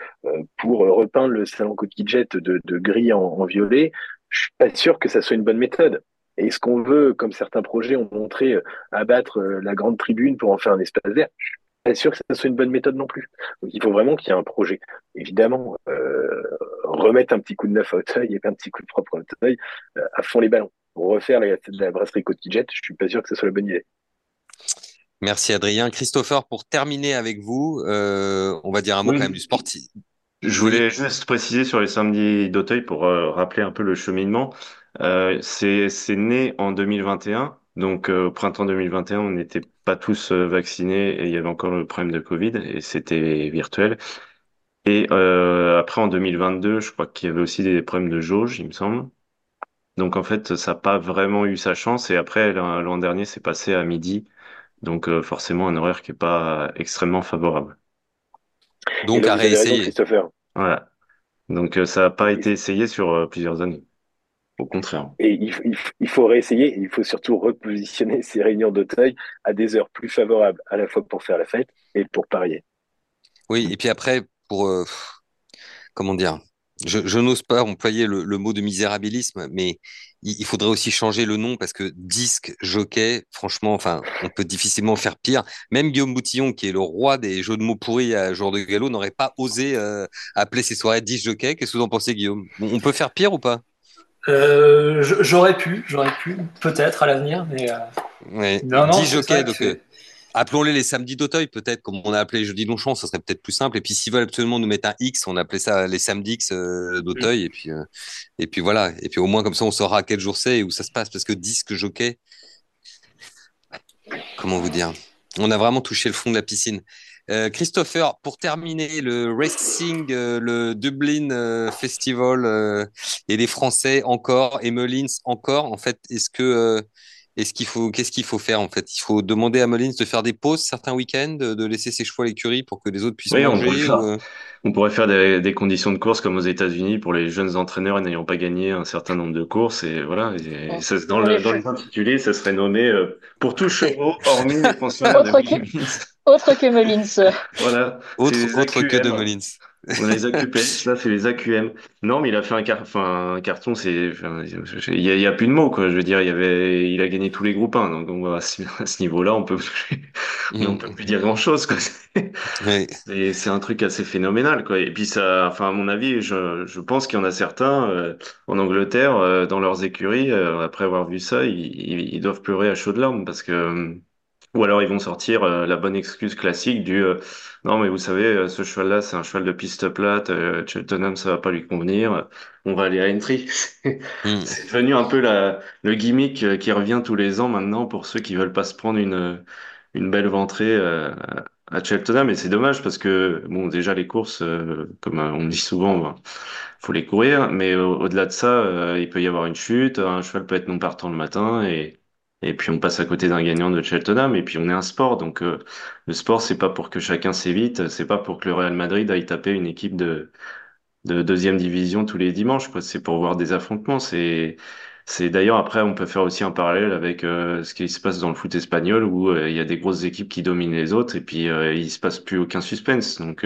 pour repeindre le salon Côte de, de gris en, en violet? Je suis pas sûr que ça soit une bonne méthode. Est-ce qu'on veut, comme certains projets ont montré, euh, abattre euh, la grande tribune pour en faire un espace vert Je suis pas sûr que ça soit une bonne méthode non plus. Donc il faut vraiment qu'il y ait un projet. Évidemment, euh, remettre un petit coup de neuf à Auteuil et un petit coup de propre à Auteuil, à fond les ballons. Pour refaire la, la brasserie Côte Jet, je suis pas sûr que ce soit la bonne idée. Merci Adrien. Christopher, pour terminer avec vous, on va dire un mot quand même du sportif. Je voulais juste préciser sur les samedis d'Auteuil pour rappeler un peu le cheminement. Euh, c'est né en 2021. Donc euh, au printemps 2021, on n'était pas tous euh, vaccinés et il y avait encore le problème de Covid et c'était virtuel. Et après en 2022, je crois qu'il y avait aussi des problèmes de jauge, il me semble. Donc en fait, ça n'a pas vraiment eu sa chance. Et après, l'an dernier, c'est passé à midi. Donc forcément, un horaire qui n'est pas extrêmement favorable. Donc à réessayer. Voilà. Donc ça n'a pas été essayé sur plusieurs années. Au contraire. Et il, faut réessayer, il faut surtout repositionner ces réunions d'Auteuil à des heures plus favorables, à la fois pour faire la fête et pour parier. Oui, et puis après, pour. Euh, comment dire Je, n'ose pas employer le, mot de misérabilisme, mais il, faudrait aussi changer le nom parce que disque, jockey, franchement, enfin, on peut difficilement faire pire. Même Guillaume Boutillon, qui est le roi des jeux de mots pourris à jour de galop, n'aurait pas osé euh, appeler ses soirées disque jockey. Qu'est-ce que vous en pensez, Guillaume? On peut faire pire ou pas? J'aurais pu, j'aurais pu, peut-être à l'avenir, mais. Ouais. Non, non, 10 jockeys, donc. Appelons-les les samedis d'Auteuil, peut-être, comme on a appelé les jeudis Longchamp, ça serait peut-être plus simple. Et puis, s'ils veulent absolument nous mettre un X, on appelait ça les samedis X d'Auteuil. Et, puis, et puis voilà. Et puis, au moins, comme ça, on saura à quel jour c'est et où ça se passe. Parce que disque jockey, comment vous dire On a vraiment touché le fond de la piscine. Euh, Christopher, pour terminer, le Racing, euh, le Dublin euh, Festival et les Français encore, et Mullins encore, en fait, est-ce que est-ce qu'il faut, qu'est-ce qu'il faut faire en fait? Il faut demander à Mullins de faire des pauses certains week-ends, de laisser ses chevaux à l'écurie pour que les autres puissent manger. On pourrait faire, des, conditions de course comme aux États-Unis pour les jeunes entraîneurs n'ayant pas gagné un certain nombre de courses et voilà. dans, le, dans les intitulés, ça serait nommé pour tous chevaux hormis les pensionnaires de autre que Mullins. Voilà. Autre, autre que de Mullins. On les AQP, là c'est les AQM. Non, mais il a fait un, un carton, c'est, il y, a, plus de mots quoi. Je veux dire, il y avait, il a gagné tous les groupes 1, donc à ce, niveau-là, on peut, on peut plus dire grand chose quoi. C'est un truc assez phénoménal quoi. Et puis ça, enfin à mon avis, je, je pense qu'il y en a certains euh, en Angleterre euh, dans leurs écuries euh, après avoir vu ça, ils, ils, doivent pleurer à chaudes larmes parce que ou alors ils vont sortir euh, la bonne excuse classique du euh, non mais vous savez euh, ce cheval-là c'est un cheval de piste plate, Cheltenham ça va pas lui convenir, on va aller à Entry. Hmm. c'est devenu un peu la, le gimmick qui revient tous les ans maintenant pour ceux qui veulent pas se prendre une, une belle ventrée à Cheltenham et c'est dommage parce que bon déjà les courses comme on dit souvent ben, faut les courir mais au-delà de ça il peut y avoir une chute, un cheval peut être non partant le matin et et puis on passe à côté d'un gagnant de Cheltenham, et puis on est un sport. Donc euh, le sport, c'est pas pour que chacun s'évite, c'est pas pour que le Real Madrid aille taper une équipe de, de deuxième division tous les dimanches. C'est pour voir des affrontements. C'est c'est d'ailleurs après on peut faire aussi un parallèle avec euh, ce qui se passe dans le foot espagnol où euh, il y a des grosses équipes qui dominent les autres et puis il se passe plus aucun suspense. Donc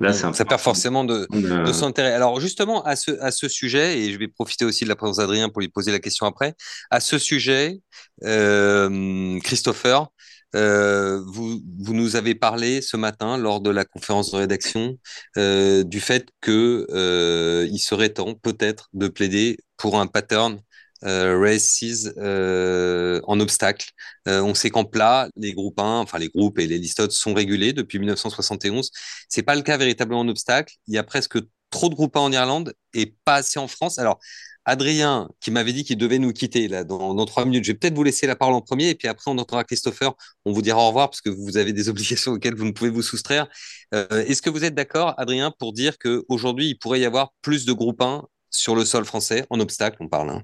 Là, ça perd forcément de, de son intérêt. Alors justement, à ce, à ce sujet, et je vais profiter aussi de la présence d'Adrien pour lui poser la question après, à ce sujet, euh, Christopher, euh, vous, vous nous avez parlé ce matin lors de la conférence de rédaction euh, du fait que euh, il serait temps peut-être de plaider pour un pattern races euh, en obstacle. Euh, on sait qu'en plat, les groupes 1, enfin les groupes et les listotes sont régulés depuis 1971. C'est pas le cas véritablement en obstacle. Il y a presque trop de groupes 1 en Irlande et pas assez en France. Alors, Adrien, qui m'avait dit qu'il devait nous quitter là dans, trois minutes, je vais peut-être vous laisser la parole en premier et puis après on entendra Christopher. On vous dira au revoir parce que vous avez des obligations auxquelles vous ne pouvez vous soustraire. Est-ce que vous êtes d'accord, Adrien, pour dire qu'aujourd'hui il pourrait y avoir plus de groupes 1 sur le sol français en obstacle, on parle hein?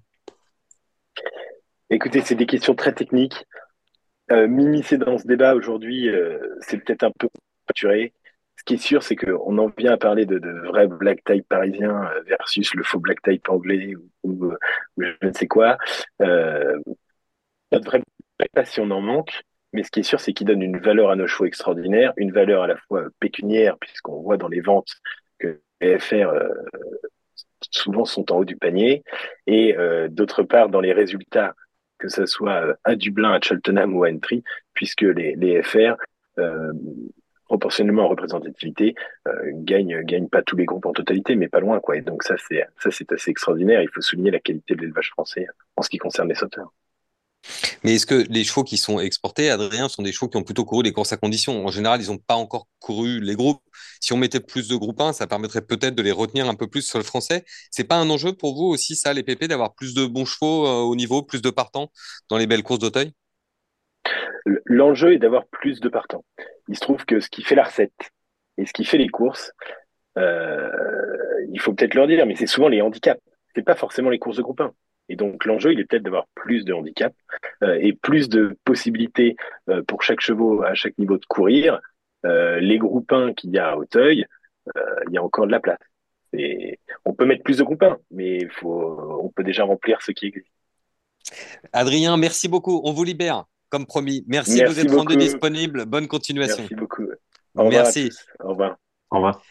Écoutez, c'est des questions très techniques. Euh, M'immiscer dans ce débat aujourd'hui, euh, c'est peut-être un peu prématuré. Ce qui est sûr, c'est qu'on en vient à parler de, de vrais black type parisiens euh, versus le faux black type anglais ou, je ne sais quoi. Euh, notre vraie si on en manque, mais ce qui est sûr, c'est qu'il donne une valeur à nos chevaux extraordinaire, une valeur à la fois pécuniaire, puisqu'on voit dans les ventes que les FR euh, souvent sont en haut du panier, et euh, d'autre part dans les résultats que ce soit à Dublin, à Cheltenham ou à Entry, puisque les, FR, euh, proportionnellement en représentativité, euh, gagnent, gagnent pas tous les groupes en totalité, mais pas loin, quoi. Et donc ça, c'est assez extraordinaire. Il faut souligner la qualité de l'élevage français en ce qui concerne les sauteurs. Mais est-ce que les chevaux qui sont exportés, Adrien, sont des chevaux qui ont plutôt couru les courses à conditions En général, ils n'ont pas encore couru les groupes. Si on mettait plus de groupes 1, ça permettrait peut-être de les retenir un peu plus sur le français. C'est pas un enjeu pour vous aussi, ça, les PP, d'avoir plus de bons chevaux euh, au niveau, plus de partants dans les belles courses d'Auteuil? L'enjeu est d'avoir plus de partants. Il se trouve que ce qui fait la recette et ce qui fait les courses, euh, il faut peut-être leur dire, mais c'est souvent les handicaps. C'est pas forcément les courses de groupe 1. Et donc l'enjeu, il est peut-être d'avoir plus de handicap euh, et plus de possibilités euh, pour chaque chevaux à chaque niveau de courir. Euh, les groupes 1 qu'il y a à Hauteuil, il y a encore de la place. Et on peut mettre plus de groupes 1, mais faut, on peut déjà remplir ce qui existe. Adrien, merci beaucoup. On vous libère, comme promis. Merci, de vous être rendu disponible. Bonne continuation. Merci beaucoup. merci. Au revoir. Au revoir.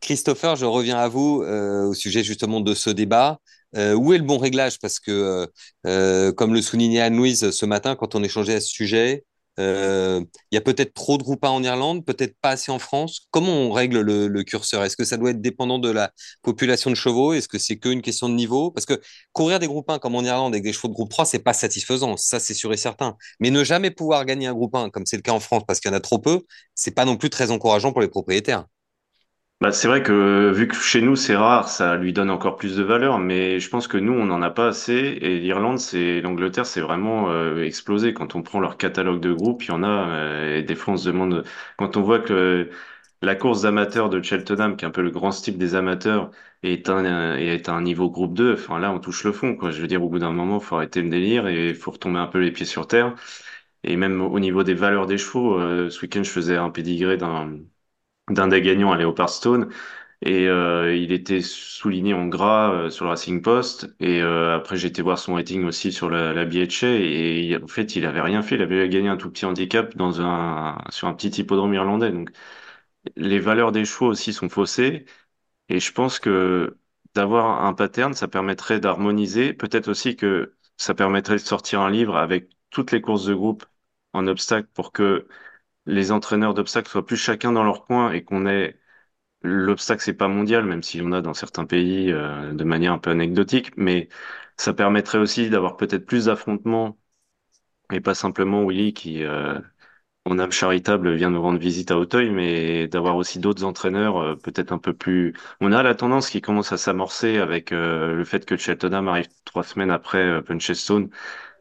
Christopher, je reviens à vous au sujet justement de ce débat. Euh, où est le bon réglage? Parce que, euh, euh, comme le soulignait Anne-Louise ce matin, quand on échangeait à ce sujet, Il y a peut-être trop de groupes en Irlande, peut-être pas assez en France. Comment on règle le, curseur? Est-ce que ça doit être dépendant de la population de chevaux? Est-ce que c'est qu'une question de niveau? Parce que courir des groupes 1 comme en Irlande avec des chevaux de groupe 3, c'est pas satisfaisant. Ça, c'est sûr et certain. Mais ne jamais pouvoir gagner un groupe 1, comme c'est le cas en France parce qu'il y en a trop peu, c'est pas non plus très encourageant pour les propriétaires. Bah, c'est vrai que vu que chez nous c'est rare, ça lui donne encore plus de valeur, mais je pense que nous on n'en a pas assez et l'Irlande, c'est l'Angleterre, c'est vraiment euh, explosé. Quand on prend leur catalogue de groupes, il y en a euh, et des fois on se demande quand on voit que la course d'amateurs de Cheltenham, qui est un peu le grand style des amateurs, est un est un niveau groupe 2. Enfin là, on touche le fond, quoi. Je veux dire, au bout d'un moment, faut arrêter le délire et faut retomber un peu les pieds sur terre. Et même au niveau des valeurs des chevaux, euh, ce week-end, je faisais un pédigré d'un d'un des gagnants à Leopard Stone. Et euh, il était souligné en gras euh, sur le Racing Post. Et euh, après été voir son rating aussi sur la, la BHA et en fait il avait rien fait. Il avait gagné un tout petit handicap dans un sur un petit hippodrome irlandais. Donc les valeurs des chevaux aussi sont faussées. Et je pense que d'avoir un pattern ça permettrait d'harmoniser. Peut-être aussi que ça permettrait de sortir un livre avec toutes les courses de groupe en obstacle pour que les entraîneurs d'obstacles soient plus chacun dans leur coin et qu'on ait l'obstacle c'est pas mondial même s'il y en a dans certains pays euh, de manière un peu anecdotique mais ça permettrait aussi d'avoir peut-être plus d'affrontements et pas simplement Willy qui euh, en âme charitable vient nous rendre visite à Auteuil mais d'avoir aussi d'autres entraîneurs euh, peut-être un peu plus on a la tendance qui commence à s'amorcer avec euh, le fait que Cheltenham arrive trois semaines après Punchestone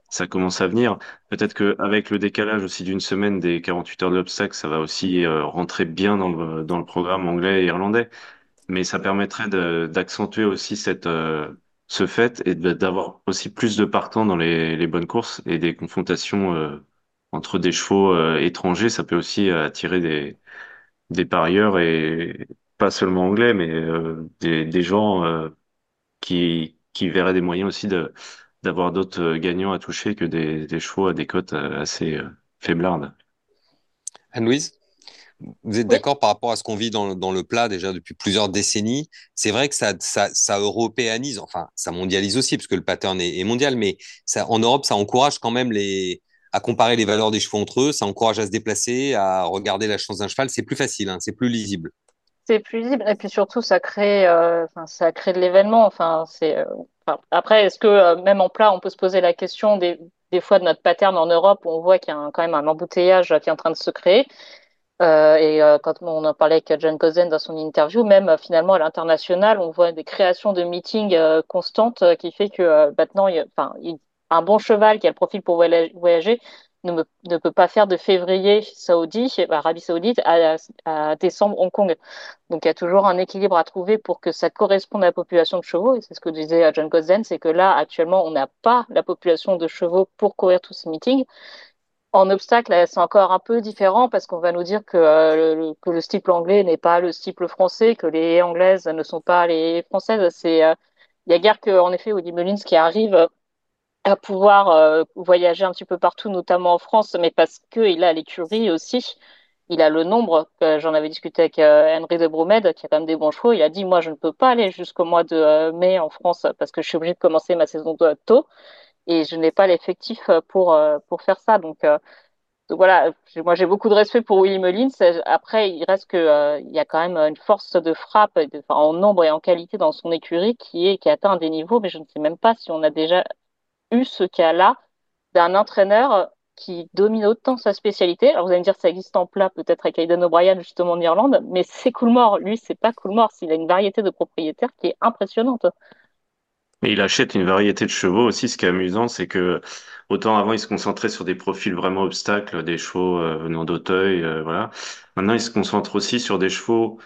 ça commence à venir. Peut-être qu'avec le décalage aussi d'une semaine des 48 heures de l'obstacle, ça va aussi euh, rentrer bien dans le, dans le programme anglais et irlandais. Mais ça permettrait d'accentuer aussi cette, euh, ce fait et d'avoir aussi plus de partants dans les, les bonnes courses et des confrontations euh, entre des chevaux étrangers. Ça peut aussi attirer des, des parieurs et pas seulement anglais, mais des, des gens qui, qui verraient des moyens aussi de d'avoir d'autres euh, gagnants à toucher que des, des chevaux à des cotes euh, assez euh, faiblardes. Anne-Louise vous êtes d'accord par rapport à ce qu'on vit dans, dans, le plat déjà depuis plusieurs décennies? C'est vrai que ça, ça, ça, européanise, enfin ça mondialise aussi parce que le pattern est, est, mondial, mais ça, en Europe ça encourage quand même les, à comparer les valeurs des chevaux entre eux, ça encourage à se déplacer, à regarder la chance d'un cheval, c'est plus facile, hein, c'est plus lisible. Plus lisible et puis surtout ça crée, euh, ça crée de l'événement. Enfin, c'est après, est-ce que euh, même en plat, on peut se poser la question des, fois de notre pattern en Europe où on voit qu'il y a quand même un embouteillage qui est en train de se créer. Euh, et euh, quand on en parlait avec John Cozen dans son interview, même finalement à l'international, on voit des créations de meetings constantes qui fait que maintenant, il y a, un bon cheval qui a le profil pour voyager ne, peut pas faire de février Saoudi, Arabie Saoudite, à, décembre Hong Kong. Donc il y a toujours un équilibre à trouver pour que ça corresponde à la population de chevaux. Et c'est ce que disait John Gosden, c'est que là, actuellement, on n'a pas la population de chevaux pour courir tous ces meetings. En obstacle, c'est encore un peu différent parce qu'on va nous dire que, euh, le, que le anglais n'est pas le style français, que les anglaises ne sont pas les françaises. C'est, euh, il y a guère qu'en effet, Woody Mullins qui arrive à pouvoir euh, voyager un petit peu partout, notamment en France, mais parce qu'il a l'écurie aussi. Il a le nombre, j'en avais discuté avec euh, Henry de Bromède, qui a quand même des bons chevaux. Il a dit, moi, je ne peux pas aller jusqu'au mois de euh, mai en France parce que je suis obligé de commencer ma saison tôt et je n'ai pas l'effectif pour, pour faire ça. Donc, voilà, moi j'ai beaucoup de respect pour Willy Mullins. Après, il reste que il y a quand même une force de frappe en nombre et en qualité dans son écurie qui est qui atteint des niveaux, mais je ne sais même pas si on a déjà eu ce cas-là d'un entraîneur qui domine autant sa spécialité. Alors vous allez me dire ça existe en plat peut-être avec Aidan O'Brien justement en Irlande, mais c'est Coolmore. Lui, c'est pas Coolmore. Il a une variété de propriétaires qui est impressionnante. Et il achète une variété de chevaux aussi. Ce qui est amusant, c'est que autant avant il se concentrait sur des profils vraiment obstacles, des chevaux euh, venant d'Auteuil, euh, voilà. Maintenant il se concentre aussi sur des chevaux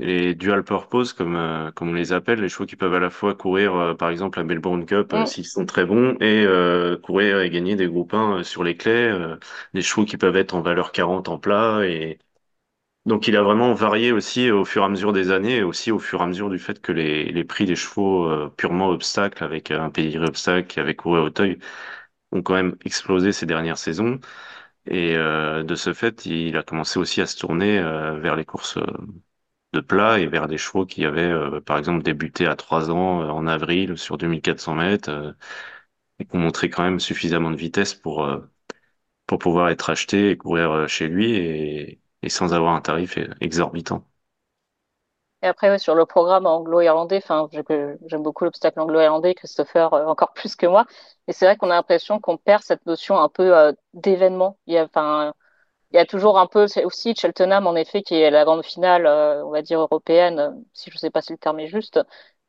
les dual purpose, comme, euh, comme on les appelle, les chevaux qui peuvent à la fois courir, euh, par exemple, la Melbourne Cup, euh, s'ils sont très bons, et courir et gagner des groupes 1 sur les clés, des chevaux qui peuvent être en valeur 40 en plat. Et... Donc il a vraiment varié aussi au fur et à mesure des années, et aussi au fur et à mesure du fait que les, les prix des chevaux purement obstacles, avec un pedigree obstacle qui avait couru à Auteuil, ont quand même explosé ces dernières saisons. Et de ce fait, il a commencé aussi à se tourner vers les courses de plat et vers des chevaux qui avaient, euh, par exemple, débuté à 3 ans euh, en avril sur 2400 mètres euh, et qui ont montré quand même suffisamment de vitesse pour, pour pouvoir être acheté et courir chez lui et, sans avoir un tarif exorbitant. Et après, sur le programme anglo-irlandais, j'aime beaucoup l'obstacle anglo-irlandais, Christopher encore plus que moi. Et c'est vrai qu'on a l'impression qu'on perd cette notion un peu d'événement. Il y a, il y a toujours un peu aussi Cheltenham, en effet, qui est la grande finale, euh, on va dire européenne, si je ne sais pas si le terme est juste.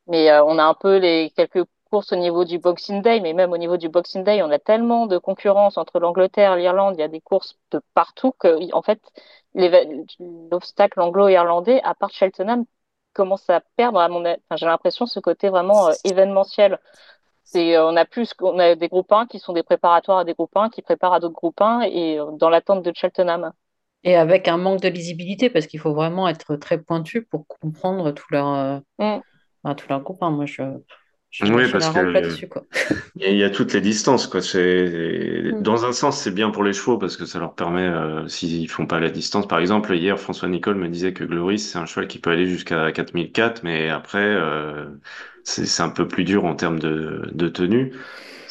Mais on a un peu les quelques courses au niveau du Boxing Day, mais même au niveau du Boxing Day, on a tellement de concurrence entre l'Angleterre, l'Irlande, il y a des courses de partout que, en fait, l'obstacle anglo-irlandais, à part Cheltenham, commence à perdre, à mon, j'ai l'impression, ce côté vraiment euh, événementiel. C'est, euh, on a plus, on a des groupes 1 qui sont des préparatoires à des groupes 1 qui préparent à d'autres groupes 1 et euh, dans l'attente de Cheltenham. Et avec un manque de lisibilité parce qu'il faut vraiment être très pointu pour comprendre tout leur, mm. tout leur groupe 1. Moi, je, oui, parce que il y, a toutes les distances, quoi. C'est mm. dans un sens, c'est bien pour les chevaux parce que ça leur permet, euh, s'ils font pas la distance. Par exemple, hier, François Nicole me disait que Gloris, c'est un cheval qui peut aller jusqu'à 4004, mais après, euh, c'est un peu plus dur en termes de, de tenue.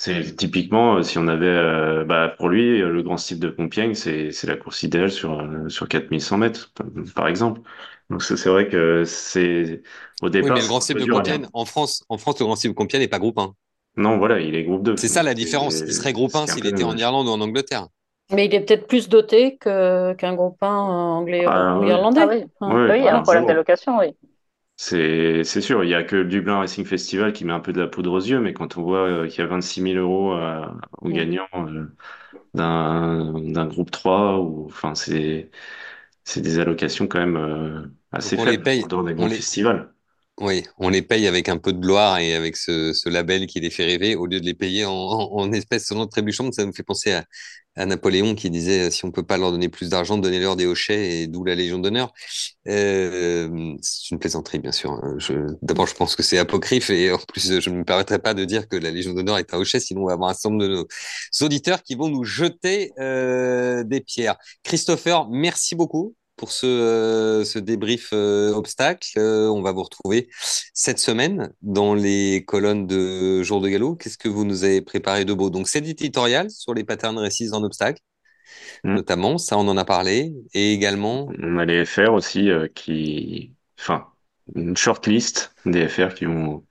C'est typiquement, euh, si on avait, euh, bah, pour lui, le grand style de Compiègne, c'est la course idéale sur, euh, sur 4100 mètres, par exemple. Donc c'est vrai que c'est au départ. Oui, mais le Grand Cible de Compiègne, en France, en France, le Grand Cible de Compiègne n'est pas groupe 1. Non, voilà, il est groupe 2. C'est ça la différence. Il serait groupe 1 s'il était en Irlande ou en Angleterre. Mais il est peut-être plus doté qu'un groupe 1 anglais ah, ou irlandais. Ah, oui, oui, il y a un problème d'allocation, oui. C'est sûr, il n'y a que le Dublin Racing Festival qui met un peu de la poudre aux yeux, mais quand on voit euh, qu'il y a 26 000 euros euh, aux gagnants euh, d'un groupe 3, ou, enfin, c'est des allocations quand même assez faibles dans des grands festivals. Oui, on les paye avec un peu de gloire et avec ce, label qui les fait rêver, au lieu de les payer en, en, espèces selon trébuchantes. Ça me fait penser à, Napoléon qui disait si on peut pas leur donner plus d'argent, donnez-leur des hochets et d'où la Légion d'honneur. Euh, c'est une plaisanterie, bien sûr. Hein. D'abord, je pense que c'est apocryphe et en plus, je ne me permettrai pas de dire que la Légion d'honneur est un hochet, sinon on va avoir un certain nombre de nos auditeurs qui vont nous jeter euh, des pierres. Christopher, merci beaucoup pour ce, euh, ce débrief euh, obstacle. Euh, on va vous retrouver cette semaine dans les colonnes de Jour de Galop. Qu'est-ce que vous nous avez préparé de beau? Donc, c'est éditorial sur les patterns récits en obstacle, mm. notamment. Ça, on en a parlé. Et également. On allait faire aussi qui. Enfin, une shortlist des FR qui ont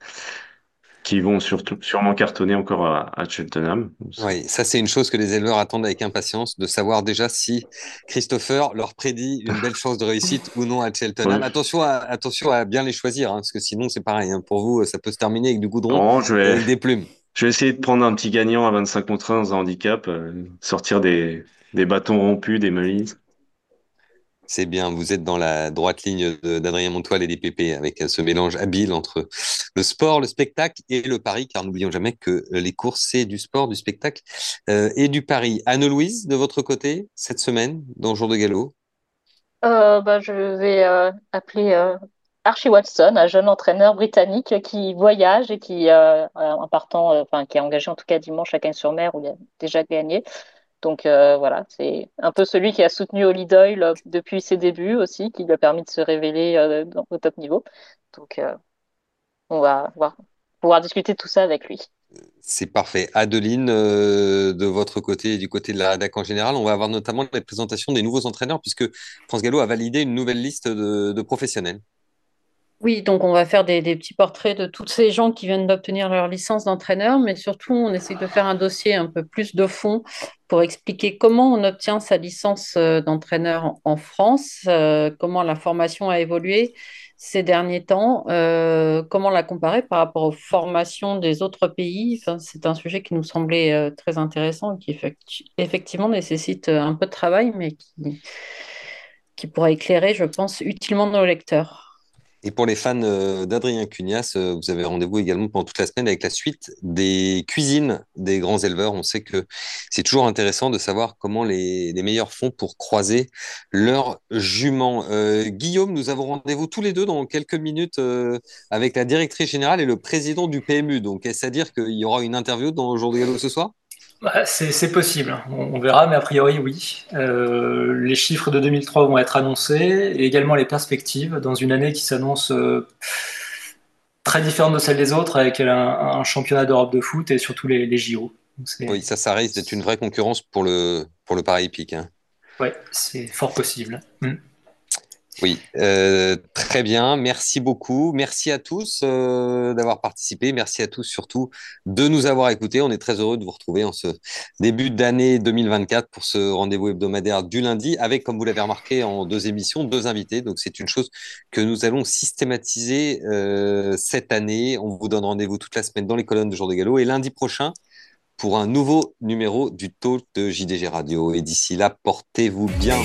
qui vont surtout, sûrement cartonner encore à, Cheltenham. Oui, ça c'est une chose que les éleveurs attendent avec impatience, de savoir déjà si Christopher leur prédit une belle chance de réussite ou non à Cheltenham. Attention, à, attention à bien les choisir, hein, parce que sinon c'est pareil. Hein. pour vous, ça peut se terminer avec du goudron je vais... avec des plumes. Je vais essayer de prendre un petit gagnant à 25 contre 1 en handicap, euh, sortir des, des bâtons rompus, des malices. C'est bien, vous êtes dans la droite ligne d'Adrien Montoile et des PP avec ce mélange habile entre le sport, le spectacle et le pari, car n'oublions jamais que les courses, c'est du sport, du spectacle euh, et du pari. Anne-Louise, de votre côté, cette semaine, dans Jour de Galop? Euh, bah, Je vais euh, appeler Archie Watson, un jeune entraîneur britannique qui voyage et qui, en partant, enfin, qui est engagé en tout cas dimanche à Cagnes-sur-Mer, où il a déjà gagné. Donc euh, voilà, c'est un peu celui qui a soutenu Holly Doyle euh, depuis ses débuts aussi, qui lui a permis de se révéler euh, au top niveau. Donc on va pouvoir discuter de tout ça avec lui. C'est parfait. Adeline, de votre côté et du côté de la rédac en général, on va avoir notamment la présentation des nouveaux entraîneurs puisque France Gallo a validé une nouvelle liste de professionnels. Oui, donc on va faire des, petits portraits de tous ces gens qui viennent d'obtenir leur licence d'entraîneur, mais surtout on essaie de faire un dossier un peu plus de fond pour expliquer comment on obtient sa licence euh, d'entraîneur en France, euh, comment la formation a évolué ces derniers temps, euh, comment la comparer par rapport aux formations des autres pays. C'est un sujet qui nous semblait très intéressant et qui effectivement nécessite un peu de travail, mais qui, qui pourra éclairer, je pense, utilement nos lecteurs. Et pour les fans euh, d'Adrien Cunias, euh, vous avez rendez-vous également pendant toute la semaine avec la suite des cuisines des grands éleveurs. On sait que c'est toujours intéressant de savoir comment les, meilleurs font pour croiser leurs juments. Euh, Guillaume, nous avons rendez-vous tous les deux dans quelques minutes avec la directrice générale et le président du PMU. Donc, est-ce à dire qu'il y aura une interview dans le jour de galop ce soir? Bah, c'est possible, on, verra, mais a priori oui. Euh, les chiffres de 2003 vont être annoncés et également les perspectives dans une année qui s'annonce euh, très différente de celle des autres avec un, championnat d'Europe de foot et surtout les, les JO. Oui, ça, ça risque d'être une vraie concurrence pour le, pour le pari épique. Hein. Oui, c'est fort possible. Hmm. Oui, euh, très bien. Merci beaucoup. Merci à tous euh, d'avoir participé. Merci à tous surtout de nous avoir écoutés. On est très heureux de vous retrouver en ce début d'année 2024 pour ce rendez-vous hebdomadaire du lundi avec, comme vous l'avez remarqué, en deux émissions, deux invités. Donc c'est une chose que nous allons systématiser euh, cette année. On vous donne rendez-vous toute la semaine dans les colonnes de Jour de Galop et lundi prochain pour un nouveau numéro du talk de JDG Radio. Et d'ici là, portez-vous bien.